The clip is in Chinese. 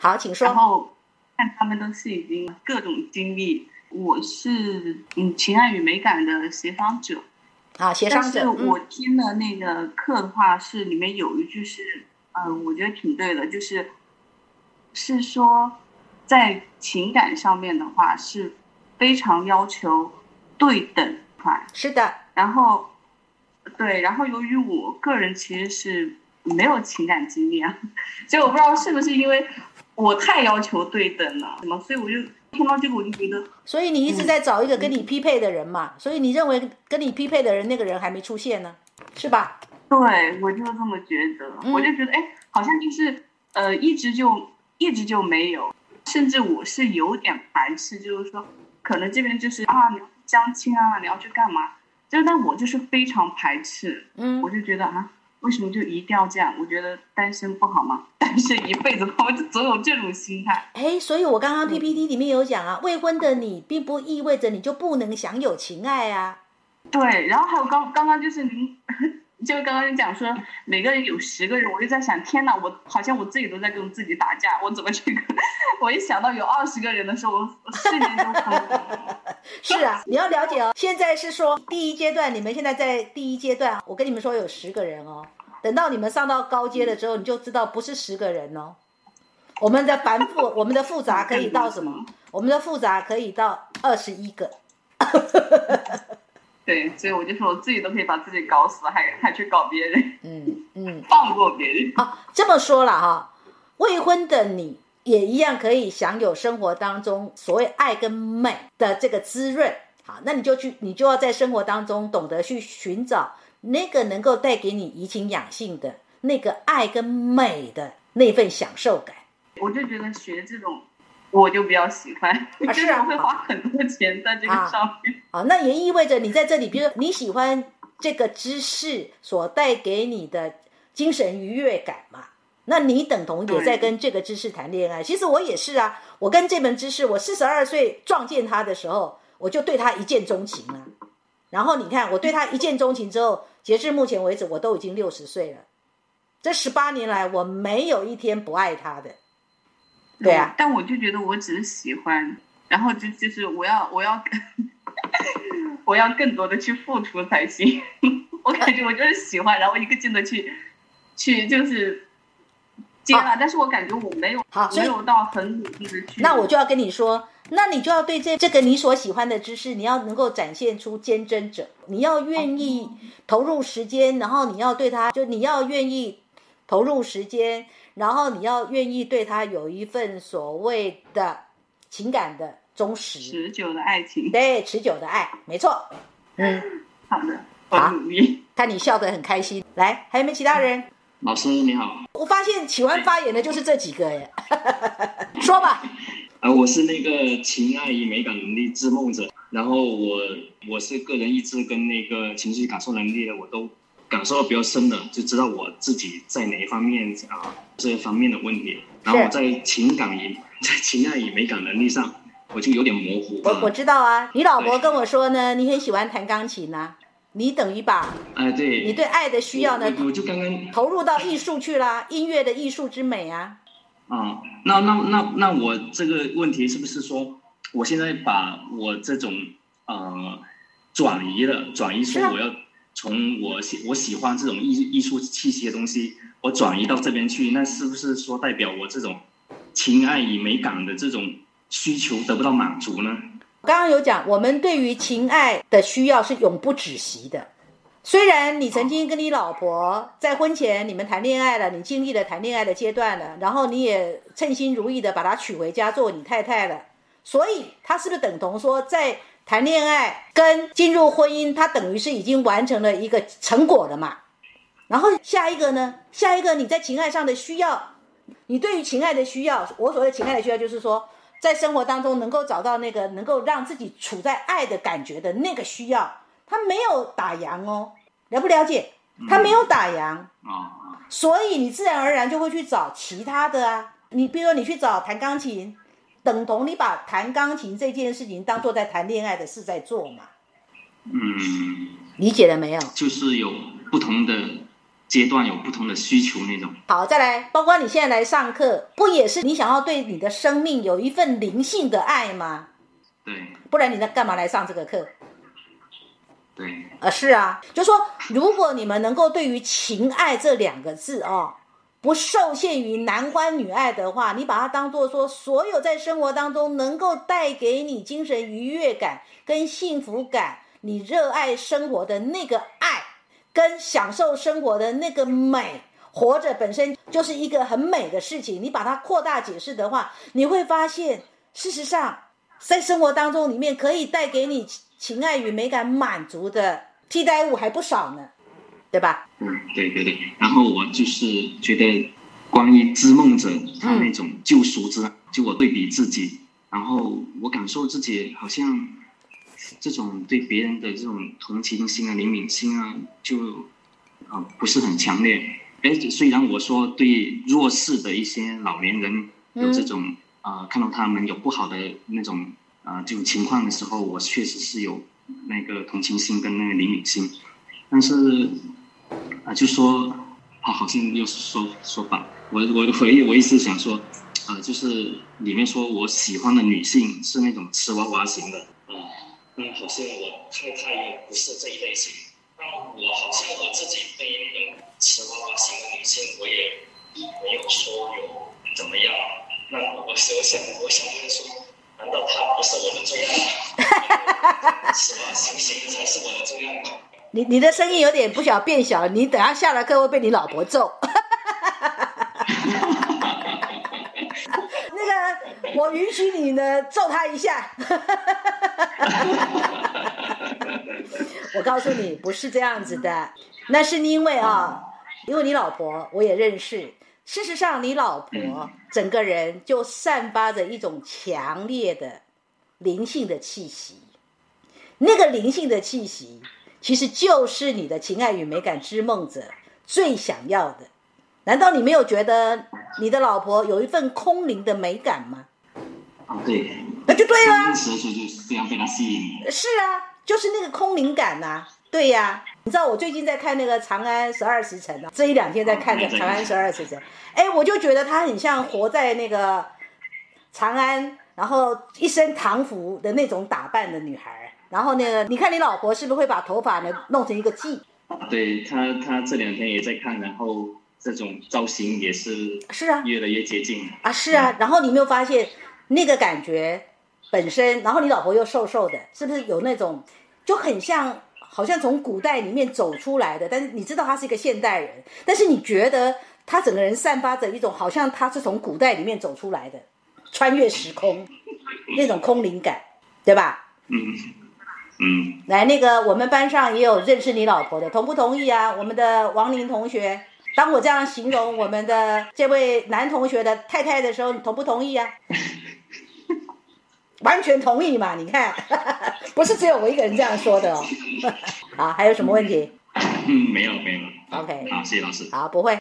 好，请说然。后看他们都是已经各种经历。我是嗯情爱与美感的协商者，好，协但是商者，嗯我听的那个课的话，是里面有一句是，嗯、我觉得挺对的，就是是说在情感上面的话是非常要求对等块，是的，然后对，然后由于我个人其实是没有情感经历啊，所以我不知道是不是因为我太要求对等了，什么，所以我就听到这个我就觉得所以你一直在找一个跟你匹配的人嘛，所以你认为跟你匹配的人那个人还没出现呢，是吧？对，我就这么觉得，嗯我就觉得，哎，好像就是呃，一直就一直就没有，甚至我是有点排斥，就是说，可能这边就是啊，你要去相亲啊，你要去干嘛？就但我就是非常排斥，嗯我就觉得啊，为什么就一定要这样？我觉得单身不好吗？单身一辈子吧，我就总有这种心态。哎，所以我刚刚 PPT 里面有讲啊，未婚的你并不意味着你就不能享有情爱啊。对，然后还有刚刚刚就是您，就刚刚讲说每个人有十个人，我就在想，天哪，我好像我自己都在跟自己打架，我怎么这个？我一想到有二十个人的时候，我我瞬间就疯了。是啊，你要了解哦。现在是说第一阶段，你们现在在第一阶段，我跟你们说有十个人哦。等到你们上到高阶了之后，你就知道不是十个人哦。我们的繁复，我们的复杂可以到什么？我们的复杂可以到二十一个。对，所以我就说我自己都可以把自己搞死，还还去搞别人，嗯嗯。放过别人。好，这么说了哈，未婚的你也一样可以享有生活当中所谓爱跟美的这个滋润。好，那你就去，你就要在生活当中懂得去寻找那个能够带给你怡情养性的那个爱跟美的那份享受感。我就觉得学这种，我就比较喜欢，就是啊我会花很多钱在这个上面。啊，那也意味着你在这里，比如说你喜欢这个知识所带给你的精神愉悦感嘛，那你等同也在跟这个知识谈恋爱。其实我也是啊，我跟这门知识，我四十二岁撞见他的时候，我就对他一见钟情了。然后你看，我对他一见钟情之后，截至目前为止，我都已经六十岁了。这十八年来，我没有一天不爱他的。对啊，但我就觉得我只是喜欢，然后就就是我要我要 我要更多的去付出才行。我感觉我就是喜欢，然后一个劲的去去就是接了，但是我感觉我没有好没有到很努力的去。那我就要跟你说，那你就要对这这个你所喜欢的知识，你要能够展现出坚贞者，你要愿意投入时间，然后你要对他，就你要愿意投入时间，然后你要愿意对他有一份所谓的情感的忠实，持久的爱情。对，持久的爱，没错。嗯，好的，我努力。看你笑得很开心。来，还有没有其他人？老师你好，我发现喜欢发言的就是这几个耶，说吧。呃，我是那个情爱与美感能力之梦者，然后我我是个人意志跟那个情绪感受能力的，我都感受到比较深的，就知道我自己在哪一方面啊这方面的问题，然后我在情感与在情爱与美感能力上，我就有点模糊。我我啊知道啊，你老婆跟我说呢，你很喜欢弹钢琴呐、你等于把哎，对，你对爱的需要呢我我就刚刚投入到艺术去啦，音乐的艺术之美啊。啊，那那那那我这个问题是不是说，我现在把我这种呃转移了，转移说我要从我喜我喜欢这种艺艺术气息的东西，我转移到这边去，那是不是说代表我这种情爱与美感的这种需求得不到满足呢？刚刚有讲，我们对于情爱的需要是永不止息的。虽然你曾经跟你老婆在婚前你们谈恋爱了，你经历了谈恋爱的阶段了，然后你也称心如意的把她娶回家做你太太了，所以她是不是等同说在谈恋爱跟进入婚姻，她等于是已经完成了一个成果了嘛？然后下一个呢？下一个你在情爱上的需要，你对于情爱的需要，我所谓情爱的需要就是说，在生活当中能够找到那个能够让自己处在爱的感觉的那个需要，他没有打烊哦，了不了解？他没有打烊，啊、所以你自然而然就会去找其他的啊。你比如说你去找弹钢琴，等同你把弹钢琴这件事情当做在谈恋爱的事在做嘛，嗯，理解了没有？就是有不同的阶段有不同的需求那种。好，再来，包括你现在来上课，不也是你想要对你的生命有一份灵性的爱吗？对不然你在干嘛来上这个课？对，呃，是啊，就说如果你们能够对于情爱这两个字哦，不受限于男欢女爱的话，你把它当做说所有在生活当中能够带给你精神愉悦感跟幸福感，你热爱生活的那个爱，跟享受生活的那个美，活着本身就是一个很美的事情。你把它扩大解释的话，你会发现，事实上在生活当中里面可以带给你情爱与美感满足的替代物还不少呢，对吧？嗯，对对对。然后我就是觉得，关于织梦者他那种救赎之，就我对比自己，然后我感受自己好像这种对别人的这种同情心啊、怜悯心啊，就啊、不是很强烈。哎，虽然我说对弱势的一些老年人有这种啊、看到他们有不好的那种啊、这种情况的时候，我确实是有那个同情心跟那个怜悯心，但是啊，就说啊，好像又说说反，我我我意我意思想说，啊，就是里面说我喜欢的女性是那种瓷娃娃型的，嗯，好像我太太也不是这一类型，那我好像我自己对那种瓷娃娃型的女性，我也没有说有怎么样，那我我想我想问说，难道她不是我的最爱？瓷娃娃型型才是我的最爱吗？你你的声音有点不小变小，你等下下了课会被你老婆揍。那个，我允许你呢揍他一下。我告诉你，不是这样子的，那是因为啊，因为你老婆我也认识。事实上，你老婆整个人就散发着一种强烈的灵性的气息，那个灵性的气息。其实就是你的情爱与美感之梦者最想要的。难道你没有觉得你的老婆有一份空灵的美感吗？啊，对，那就对了。刚认识的时候就非常被他吸引。是啊，就是那个空灵感呐、啊。对呀、你知道我最近在看那个《长安十二时辰》啊，这一两天在看的《长安十二时辰》，哎，我就觉得她很像活在那个长安，然后一身唐服的那种打扮的女孩。然后呢，你看你老婆是不是会把头发呢弄成一个髻？对他，他这两天也在看，然后这种造型也是是啊，越来越接近啊，是啊。然后你没有发现那个感觉本身？然后你老婆又瘦瘦的，是不是有那种就很像，好像从古代里面走出来的？但是你知道他是一个现代人，但是你觉得他整个人散发着一种好像他是从古代里面走出来的，穿越时空那种空灵感，对吧？嗯。嗯，来，那个我们班上也有认识你老婆的，同不同意啊？我们的王林同学，当我这样形容我们的这位男同学的太太的时候，你同不同意啊？完全同意嘛？你看，不是只有我一个人这样说的哦。好，还有什么问题？嗯，没有没有。OK，好，谢谢老师。好，不会。